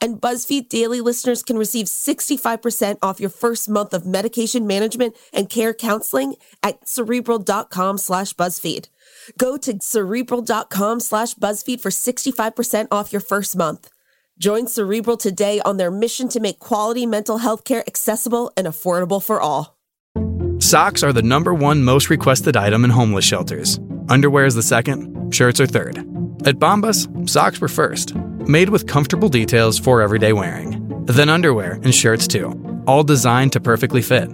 And BuzzFeed Daily listeners can receive 65% off your first month of medication management and care counseling at cerebral.com slash BuzzFeed. Go to cerebral.com slash BuzzFeed for 65% off your first month. Join Cerebral today on their mission to make quality mental health care accessible and affordable for all. Socks are the number one most requested item in homeless shelters. Underwear is the second, shirts are third. At Bombas, socks were first made with comfortable details for everyday wearing. Then underwear and shirts too, all designed to perfectly fit.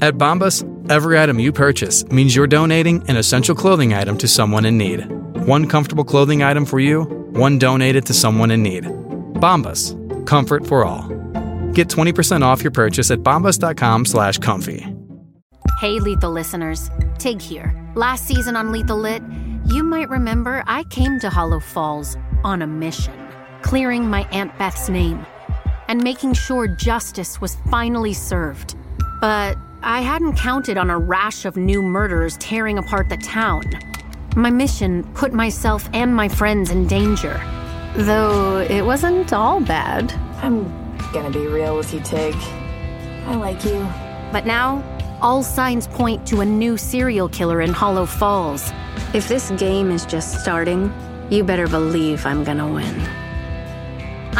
At Bombas, every item you purchase means you're donating an essential clothing item to someone in need. One comfortable clothing item for you, one donated to someone in need. Bombas, comfort for all. Get 20% off your purchase at bombas.com slash comfy. Hey, Lethal listeners. Tig here. Last season on Lethal Lit, you might remember I came to Hollow Falls on a mission clearing my Aunt Beth's name, and making sure justice was finally served. But I hadn't counted on a rash of new murders tearing apart the town. My mission put myself and my friends in danger. Though it wasn't all bad. I'm gonna be real with you, Tig. I like you. But now, all signs point to a new serial killer in Hollow Falls. If this game is just starting, you better believe I'm gonna win.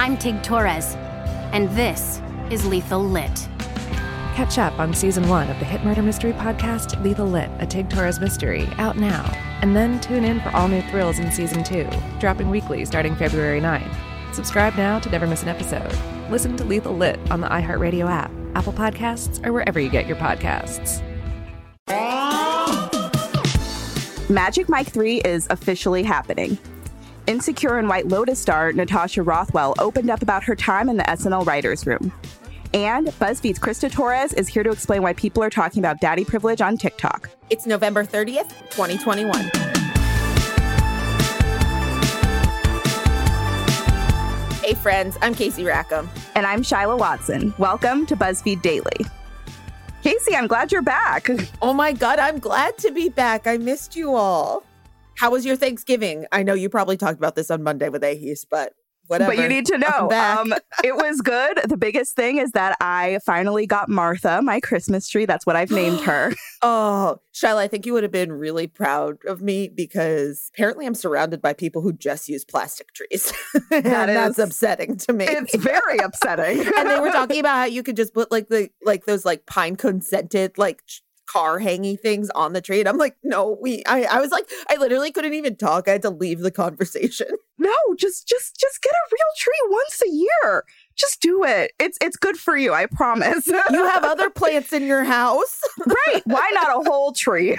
I'm Tig Torres, and this is Lethal Lit. Catch up on season one of the hit murder mystery podcast Lethal Lit, a Tig Torres mystery, out now. And then tune in for all new thrills in season two, dropping weekly starting February 9th. Subscribe now to never miss an episode. Listen to Lethal Lit on the iHeartRadio app, Apple Podcasts, or wherever you get your podcasts. Magic Mike 3 is officially happening. Insecure and White Lotus star Natasha Rothwell opened up about her time in the SNL writers' room. And BuzzFeed's Krista Torres is here to explain why people are talking about daddy privilege on TikTok. It's November 30th, 2021. Hey, friends, I'm Casey Rackham. And I'm Shyla Watson. Welcome to BuzzFeed Daily. Casey, I'm glad you're back. Oh my God, I'm glad to be back. I missed you all. How was your Thanksgiving? I know you probably talked about this on Monday with Ahis, but whatever. But you need to know. Um, it was good. The biggest thing is that I finally got Martha, my Christmas tree. That's what I've named her. oh, Shyla, I think you would have been really proud of me because apparently I'm surrounded by people who just use plastic trees. that is, that's upsetting to me. It's very upsetting. and they were talking about how you could just put like the like those like pine cone scented like car hangy things on the tree. And I'm like, no, we I, I was like, I literally couldn't even talk. I had to leave the conversation. No, just just just get a real tree once a year. Just do it. It's it's good for you, I promise. you have other plants in your house. right. Why not a whole tree?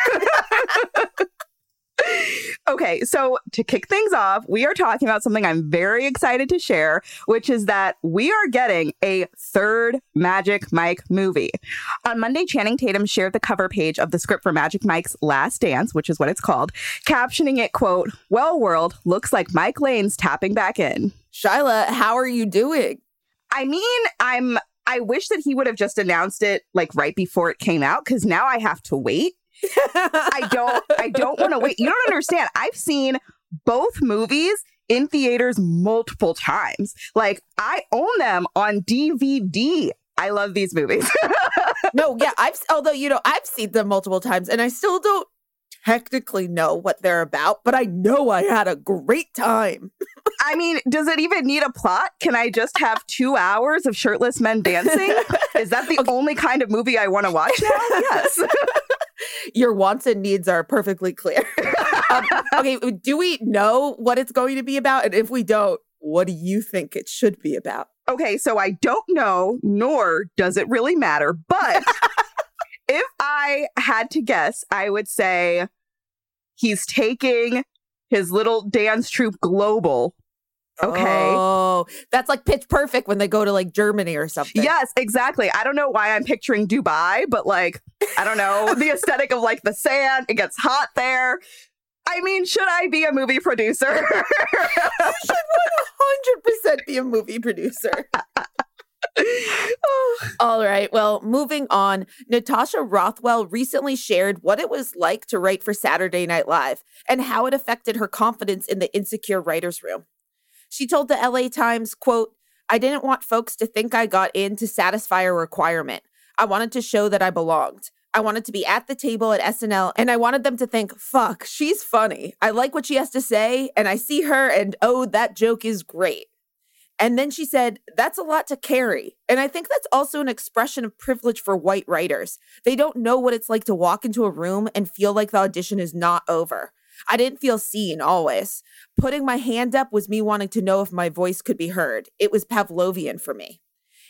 Okay, so to kick things off, we are talking about something I'm very excited to share, which is that we are getting a third Magic Mike movie. On Monday, Channing Tatum shared the cover page of the script for Magic Mike's Last Dance, which is what it's called, captioning it, quote, Well, world, looks like Mike Lane's tapping back in. Shyla, how are you doing? I mean, I'm I wish that he would have just announced it like right before it came out because now I have to wait. I don't I don't want to wait. You don't understand. I've seen both movies in theaters multiple times. Like I own them on DVD. I love these movies. no, yeah, I've although you know, I've seen them multiple times and I still don't technically know what they're about, but I know I had a great time. I mean, does it even need a plot? Can I just have two hours of shirtless men dancing? Is that the okay. only kind of movie I want to watch now? Yes your wants and needs are perfectly clear. um, okay, do we know what it's going to be about? And if we don't, what do you think it should be about? Okay, so I don't know, nor does it really matter. But if I had to guess, I would say he's taking his little dance troupe global Okay. Oh, that's like pitch perfect when they go to like Germany or something. Yes, exactly. I don't know why I'm picturing Dubai, but like, I don't know, the aesthetic of like the sand, it gets hot there. I mean, should I be a movie producer? You should 100% be a movie producer. All right. Well, moving on. Natasha Rothwell recently shared what it was like to write for Saturday Night Live and how it affected her confidence in the insecure writer's room. She told the LA Times, quote, I didn't want folks to think I got in to satisfy a requirement. I wanted to show that I belonged. I wanted to be at the table at SNL and I wanted them to think, fuck, she's funny. I like what she has to say and I see her and oh, that joke is great. And then she said, That's a lot to carry. And I think that's also an expression of privilege for white writers. They don't know what it's like to walk into a room and feel like the audition is not over. I didn't feel seen always. Putting my hand up was me wanting to know if my voice could be heard. It was Pavlovian for me.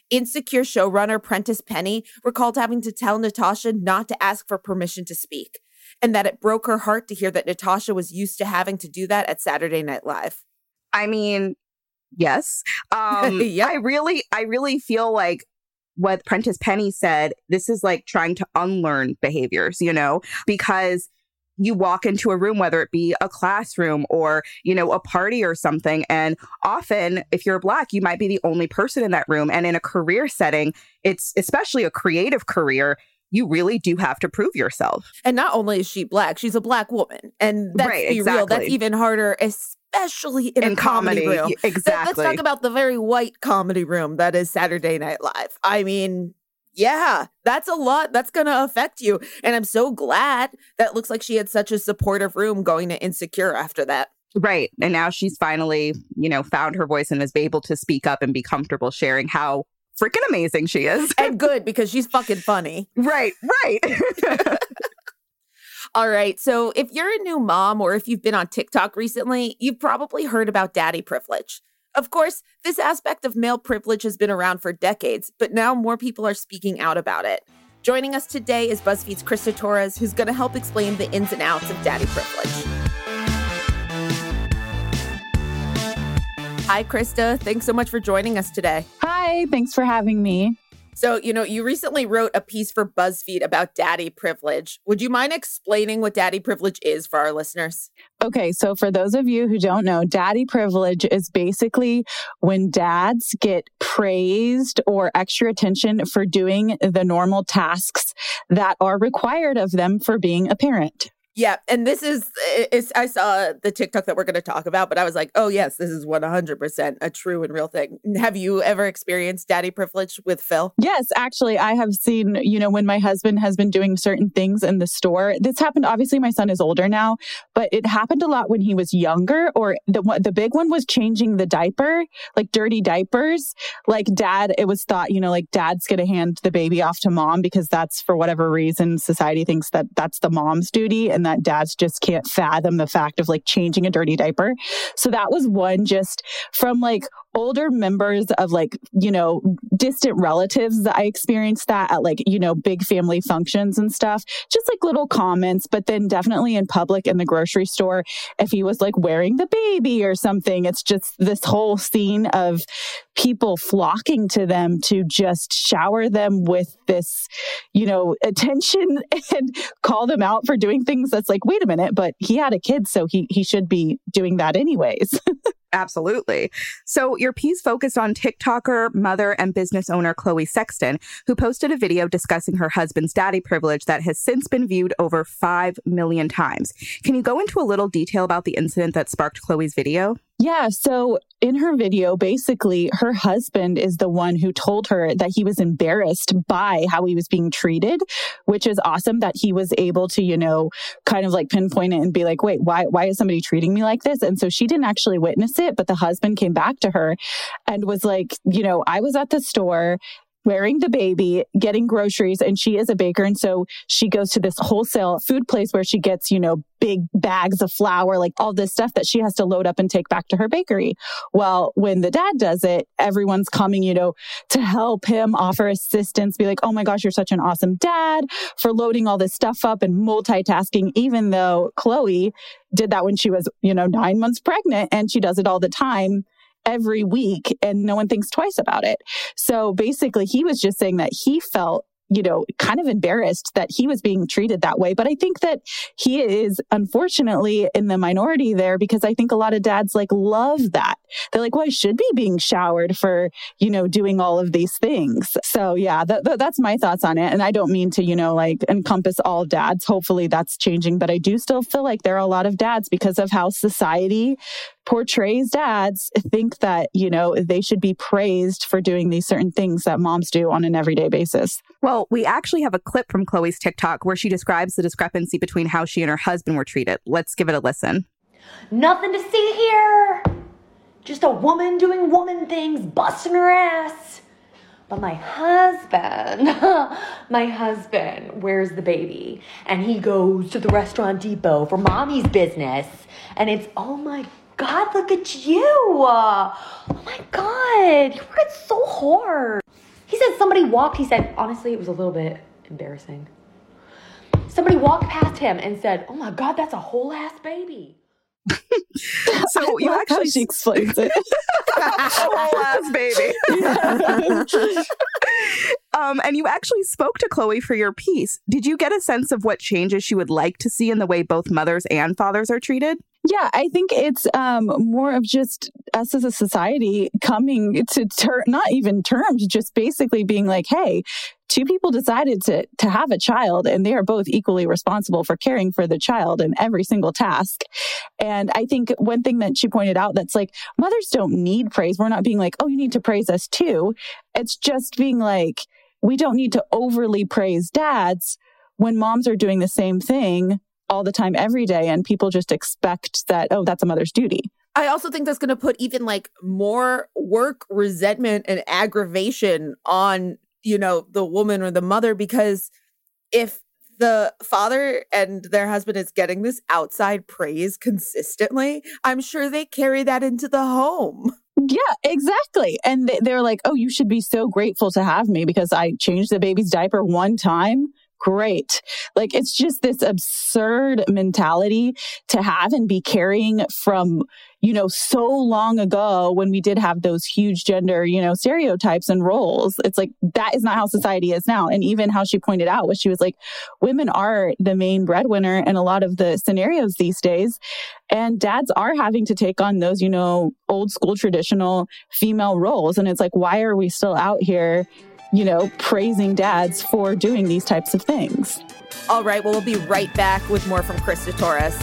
Insecure showrunner Prentice Penny recalled having to tell Natasha not to ask for permission to speak, and that it broke her heart to hear that Natasha was used to having to do that at Saturday Night Live. I mean, yes. Um, Yeah. I really, I really feel like what Prentice Penny said, this is like trying to unlearn behaviors, you know, because you walk into a room, whether it be a classroom or, you know, a party or something. And often, if you're black, you might be the only person in that room. And in a career setting, it's especially a creative career, you really do have to prove yourself. And not only is she black, she's a black woman. And that's Right, be real, that's even harder, especially in, a comedy, room. y- Let- Exactly. Let's talk about the very white comedy room that is Saturday Night Live. I mean, yeah, that's a lot. That's going to affect you. And I'm so glad that looks like she had such a supportive room going to Insecure after that. Right. And now she's finally, you know, found her voice and is able to speak up and be comfortable sharing how freaking amazing she is. And good because she's fucking funny. right, right. All right. So if you're a new mom or if you've been on TikTok recently, you've probably heard about daddy privilege. Of course, this aspect of male privilege has been around for decades, but now more people are speaking out about it. Joining us today is BuzzFeed's Krista Torres, who's going to help explain the ins and outs of daddy privilege. Hi, Krista. Thanks so much for joining us today. Hi, thanks for having me. So, you know, you recently wrote a piece for BuzzFeed about daddy privilege. Would you mind explaining what daddy privilege is for our listeners? Okay, so for those of you who don't know, daddy privilege is basically when dads get praised or extra attention for doing the normal tasks that are required of them for being a parent. Yeah, and this is, eh, is I saw the TikTok that we're going to talk about, but I was like, oh yes, this is one hundred percent a true and real thing. Have you ever experienced daddy privilege with Phil? Yes, actually, I have seen, you know, when my husband has been doing certain things in the store. This happened, obviously, my son is older now, but it happened a lot when he was younger, or the, the big one was changing the diaper, like dirty diapers. Like dad, it was thought, you know, like dad's going to hand the baby off to mom because that's for whatever reason, society thinks that that's the mom's duty and that dads just can't fathom the fact of like changing a dirty diaper. So that was one just from like older members of like, you know, distant relatives I experienced that at like, you know, big family functions and stuff. Just like little comments, but then definitely in public in the grocery store, if he was like wearing the baby or something, it's just this whole scene of people flocking to them to just shower them with this, you know, attention and call them out for doing things that's like, wait a minute, but he had a kid, so he he should be doing that anyways. Absolutely. So, your piece focused on TikToker, mother, and business owner Chloe Sexton, who posted a video discussing her husband's daddy privilege that has since been viewed over 5 million times. Can you go into a little detail about the incident that sparked Chloe's video? Yeah. So in her video, basically, her husband is the one who told her that he was embarrassed by how he was being treated, which is awesome that he was able to, you know, kind of like pinpoint it and be like, wait, why, why is somebody treating me like this? And so she didn't actually witness it, but the husband came back to her and was like, you know, I was at the store wearing the baby, getting groceries, and she is a baker. And so she goes to this wholesale food place where she gets, you know, big bags of flour, like all this stuff that she has to load up and take back to her bakery. Well, when the dad does it, everyone's coming, you know, to help him offer assistance, be like, oh my gosh, you're such an awesome dad for loading all this stuff up and multitasking, even though Chloe did that when she was, you know, nine months pregnant and she does it all the time every week and no one thinks twice about it. So basically, he was just saying that he felt you know, kind of embarrassed that he was being treated that way. But I think that he is unfortunately in the minority there because I think a lot of dads like love that. They're like, well, I should be being showered for, you know, doing all of these things. So yeah, that, that, that's my thoughts on it. And I don't mean to, you know, like encompass all dads. Hopefully that's changing, but I do still feel like there are a lot of dads because of how society portrays dads think that, you know, they should be praised for doing these certain things that moms do on an everyday basis. Well, we actually have a clip from Chloe's TikTok where she describes the discrepancy between how she and her husband were treated. Let's give it a listen. Nothing to see here. Just a woman doing woman things, busting her ass. But my husband, my husband wears the baby and he goes to the restaurant depot for mommy's business. And it's, oh my God, look at you. Oh my God, you worked so hard. He said somebody walked, he said, honestly, it was a little bit embarrassing. Somebody walked past him and said, oh my God, that's a whole ass baby. so you actually she explains it. whole ass baby. um, and you actually spoke to Chloe for your piece. Did you get a sense of what changes she would like to see in the way both mothers and fathers are treated? Yeah, I think it's um, more of just us as a society coming to ter- not even terms, just basically being like, hey, two people decided to to have a child and they are both equally responsible for caring for the child in every single task. And I think one thing that she pointed out that's like mothers don't need praise. We're not being like, "Oh, you need to praise us too." It's just being like we don't need to overly praise dads when moms are doing the same thing all the time every day and people just expect that oh that's a mother's duty I also think that's going to put even like more work, resentment, and aggravation on, you know, the woman or the mother because if the father and their husband is getting this outside praise consistently, I'm sure they carry that into the home. Yeah, exactly. And they're like, oh, you should be so grateful to have me because I changed the baby's diaper one time great. Like it's just this absurd mentality to have and be carrying from, you know, so long ago when we did have those huge gender, you know, stereotypes and roles. It's like that is not how society is now. And even how she pointed out was she was like, women are the main breadwinner in a lot of the scenarios these days. And dads are having to take on those, you know, old school traditional female roles. And it's like, why are we still out here you know, praising dads for doing these types of things. All right. Well, we'll be right back with more from Krista Torres.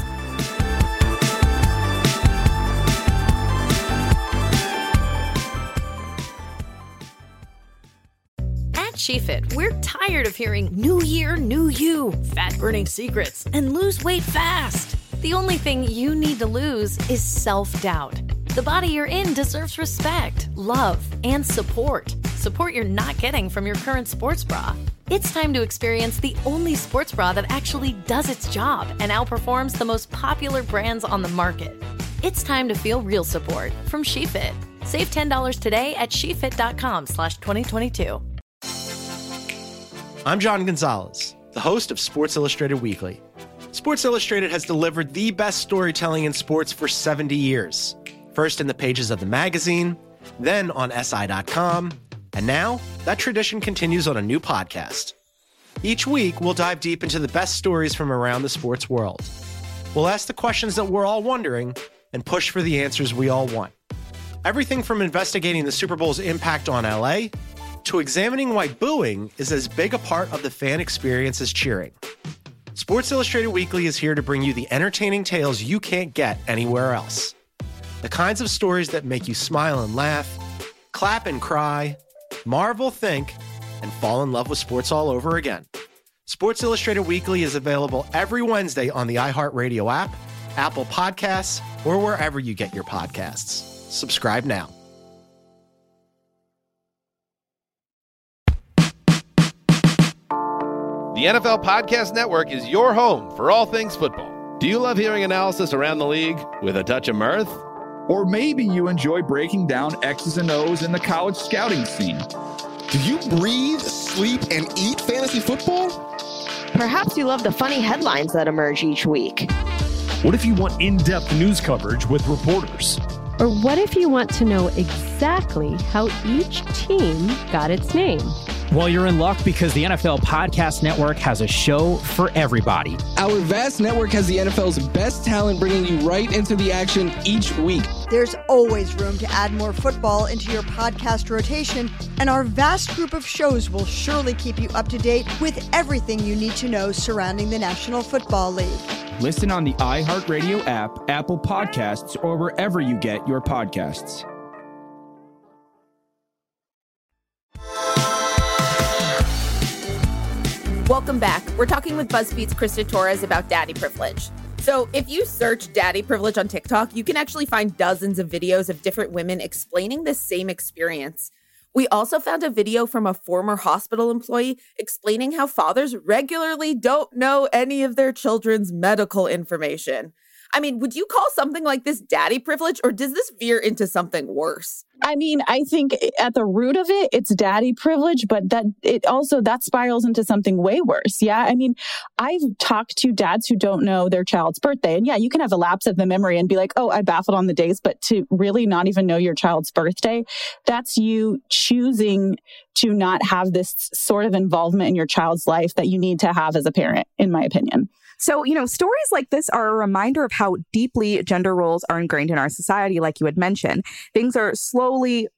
At SheFit, we're tired of hearing new year, new you, fat burning secrets, and lose weight fast. The only thing you need to lose is self doubt. The body you're in deserves respect, love, and support. Support you're not getting from your current sports bra. It's time to experience the only sports bra that actually does its job and outperforms the most popular brands on the market. It's time to feel real support from SheFit. Save $10 today at shefit.com slash 2022. I'm John Gonzalez, the host of Sports Illustrated Weekly. Sports Illustrated has delivered the best storytelling in sports for 70 years first in the pages of the magazine, then on SI.com, and now that tradition continues on a new podcast. Each week, we'll dive deep into the best stories from around the sports world. We'll ask the questions that we're all wondering and push for the answers we all want. Everything from investigating the Super Bowl's impact on LA to examining why booing is as big a part of the fan experience as cheering. Sports Illustrated Weekly is here to bring you the entertaining tales you can't get anywhere else. The kinds of stories that make you smile and laugh, clap and cry, marvel, think, and fall in love with sports all over again. Sports Illustrated Weekly is available every Wednesday on the iHeartRadio app, Apple Podcasts, or wherever you get your podcasts. Subscribe now. The NFL Podcast Network is your home for all things football. Do you love hearing analysis around the league with a touch of mirth? Or maybe you enjoy breaking down X's and O's in the college scouting scene. Do you breathe, sleep, and eat fantasy football? Perhaps you love the funny headlines that emerge each week. What if you want in depth news coverage with reporters? Or what if you want to know exactly how each team got its name? Well, you're in luck because the NFL Podcast Network has a show for everybody. Our vast network has the NFL's best talent bringing you right into the action each week. There's always room to add more football into your podcast rotation, and our vast group of shows will surely keep you up to date with everything you need to know surrounding the National Football League. Listen on the iHeartRadio app, Apple Podcasts, or wherever you get your podcasts. Welcome back. We're talking with BuzzFeed's Krista Torres about daddy privilege. So, if you search daddy privilege on TikTok, you can actually find dozens of videos of different women explaining this same experience. We also found a video from a former hospital employee explaining how fathers regularly don't know any of their children's medical information. I mean, would you call something like this daddy privilege, or does this veer into something worse? I mean, I think eh, at the root of it, it's daddy privilege, but that it also that spirals into something way worse. Yeah. I mean, I've talked to dads who don't know their child's birthday. And yeah, you can have a lapse of the memory and be like, oh, I baffled on the days, but to really not even know your child's birthday, that's you choosing to not have this sort of involvement in your child's life that you need to have as a parent, in my opinion. So, you know, stories like this are a reminder of how deeply gender roles are ingrained in our society, like you had mentioned. Things are slowly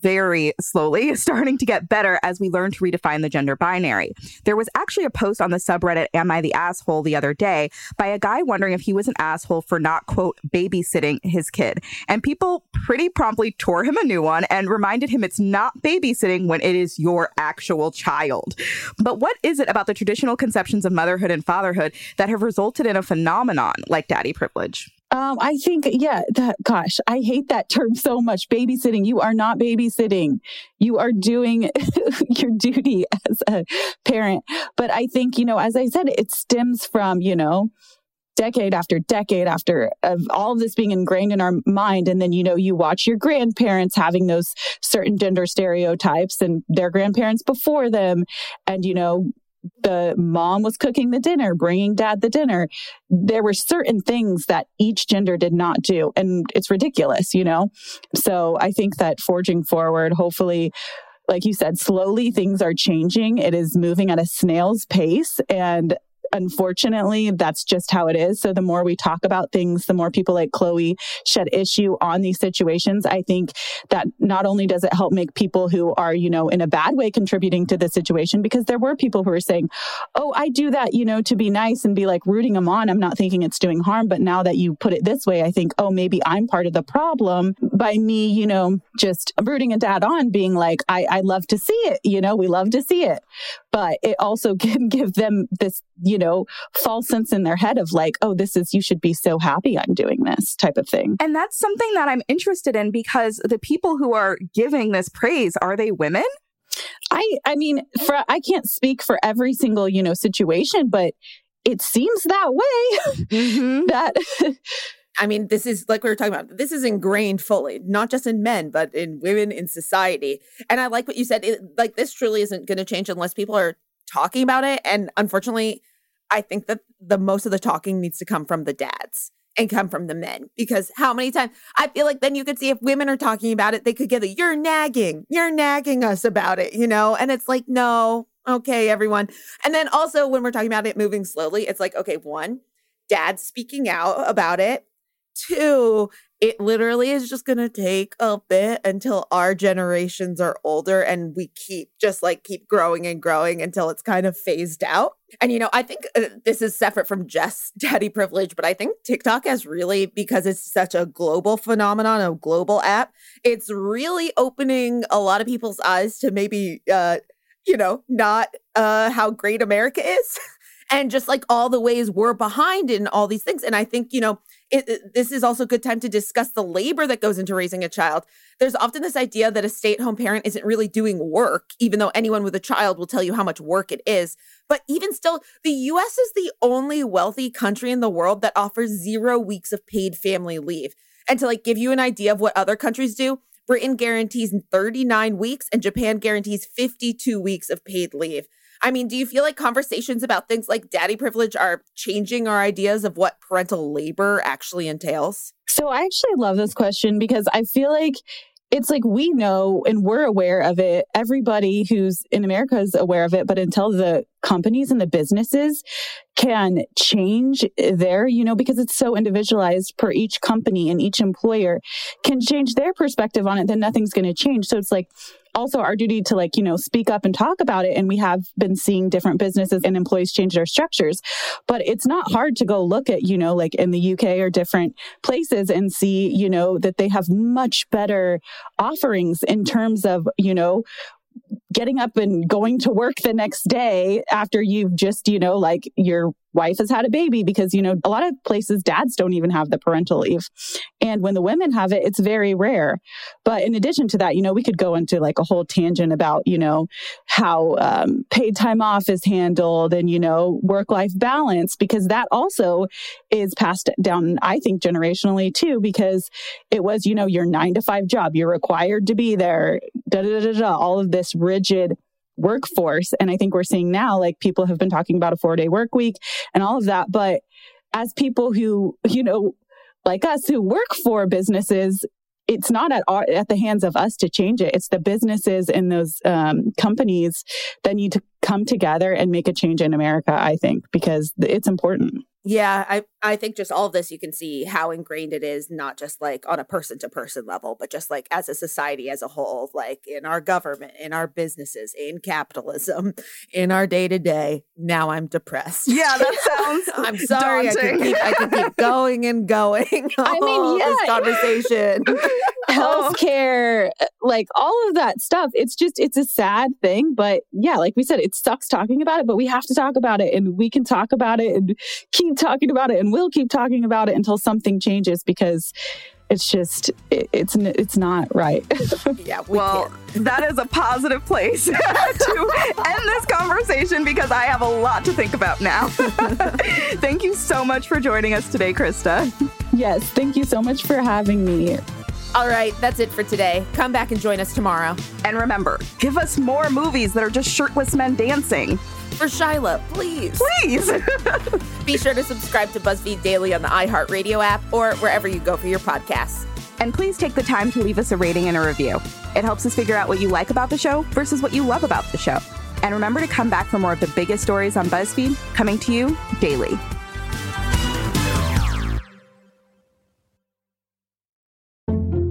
very slowly starting to get better as we learn to redefine the gender binary. There was actually a post on the subreddit Am I the Asshole the other day by a guy wondering if he was an asshole for not, quote, babysitting his kid. And people pretty promptly tore him a new one and reminded him it's not babysitting when it is your actual child. But what is it about the traditional conceptions of motherhood and fatherhood that have resulted in a phenomenon like daddy privilege? Um, I think, yeah, that, gosh, I hate that term so much. Babysitting. You are not babysitting. You are doing your duty as a parent. But I think, you know, as I said, it stems from, you know, decade after decade after of all of this being ingrained in our mind and then you know you watch your grandparents having those certain gender stereotypes and their grandparents before them and you know the mom was cooking the dinner, bringing dad the dinner. There were certain things that each gender did not do. And it's ridiculous, you know? So I think that forging forward, hopefully, like you said, slowly things are changing. It is moving at a snail's pace. And unfortunately, that's just how it is. So the more we talk about things, the more people like Chloe shed issue on these situations. I think that not only does it help make people who are, you know, in a bad way contributing to the situation, because there were people who were saying, Oh, I do that, you know, to be nice and be like rooting them on. I'm not thinking it's doing harm. But now that you put it this way, I think, oh, maybe I'm part of the problem by me, you know, just rooting a dad on being like, I, I love to see it. You know, we love to see it. But it also can give them this, you know, false sense in their head of like, oh, this is, you should be so happy I'm doing this type of thing. And that's something that I'm interested in because the people who are giving this praise, are they women? I, I mean, for, I can't speak for every single, you know, situation, but it seems that way mm-hmm. that I mean, this is like we were talking about, this is ingrained fully, not just in men, but in women in society. And I like what you said. It, like, this truly isn't going to change unless people are talking about it. And unfortunately, I think that the most of the talking needs to come from the dads and come from the men because how many times I feel like then you could see if women are talking about it, they could get the you're nagging, you're nagging us about it, you know? And it's like, no, okay, everyone. And then also when we're talking about it moving slowly, it's like, okay, one, dad speaking out about it. Two, it literally is just going to take a bit until our generations are older and we keep just like keep growing and growing until it's kind of phased out. And you know, I think uh, this is separate from just daddy privilege, but I think TikTok has really because it's such a global phenomenon, a global app, it's really opening a lot of people's eyes to maybe uh you know, not uh how great America is. and just like all the ways we're behind in all these things. And I think, you know, it, this is also a good time to discuss the labor that goes into raising a child. There's often this idea that a stay at home parent isn't really doing work, even though anyone with a child will tell you how much work it is. But even still, the US is the only wealthy country in the world that offers zero weeks of paid family leave. And to like give you an idea of what other countries do, Britain guarantees 39 weeks and Japan guarantees 52 weeks of paid leave. I mean, do you feel like conversations about things like daddy privilege are changing our ideas of what parental labor actually entails? So I actually love this question because I feel like it's like we know and we're aware of it. Everybody who's in America is aware of it, but until the companies and the businesses can change their, you know, because it's so individualized per each company and each employer can change their perspective on it, then nothing's going to change. So it's like, also our duty to like, you know, speak up and talk about it. And we have been seeing different businesses and employees change their structures. But it's not hard to go look at, you know, like in the UK or different places and see, you know, that they have much better offerings in terms of, you know, getting up and going to work the next day after you've just, you know, like your wife has had a baby because, you know, a lot of places dads don't even have the parental leave. And when the women have it, it's very rare. But in addition to that, you know, we could go into like a whole tangent about, you know, how um, paid time off is handled and, you know, work life balance, because that also is passed down, I think, generationally too, because it was, you know, your nine to five job, you're required to be there, da da da da, all of this rigid workforce. And I think we're seeing now, like people have been talking about a four day work week and all of that. But as people who, you know, like us who work for businesses, it's not at our, at the hands of us to change it. It's the businesses and those um, companies that need to come together and make a change in America. I think because it's important. Yeah, I I think just all of this you can see how ingrained it is not just like on a person to person level, but just like as a society as a whole, like in our government, in our businesses, in capitalism, in our day to day. Now I'm depressed. Yeah, that sounds I'm sorry. I could, keep, I could keep going and going. I mean, yeah. this conversation. Oh. healthcare, uh, like all of that stuff. It's just, it's a sad thing. But yeah, like we said, it sucks talking about it, but we have to talk about it and we can talk about it and keep talking about it and we'll keep talking about it until something changes because it's just it, it's it's not right. yeah, we well, that is a positive place to end this conversation because I have a lot to think about now. thank you so much for joining us today, Krista. Yes, thank you so much for having me. All right, that's it for today. Come back and join us tomorrow. And remember, give us more movies that are just shirtless men dancing. For Shyla, please. Please. Be sure to subscribe to BuzzFeed Daily on the iHeartRadio app or wherever you go for your podcasts. And please take the time to leave us a rating and a review. It helps us figure out what you like about the show versus what you love about the show. And remember to come back for more of the biggest stories on BuzzFeed coming to you daily.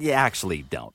you actually don't.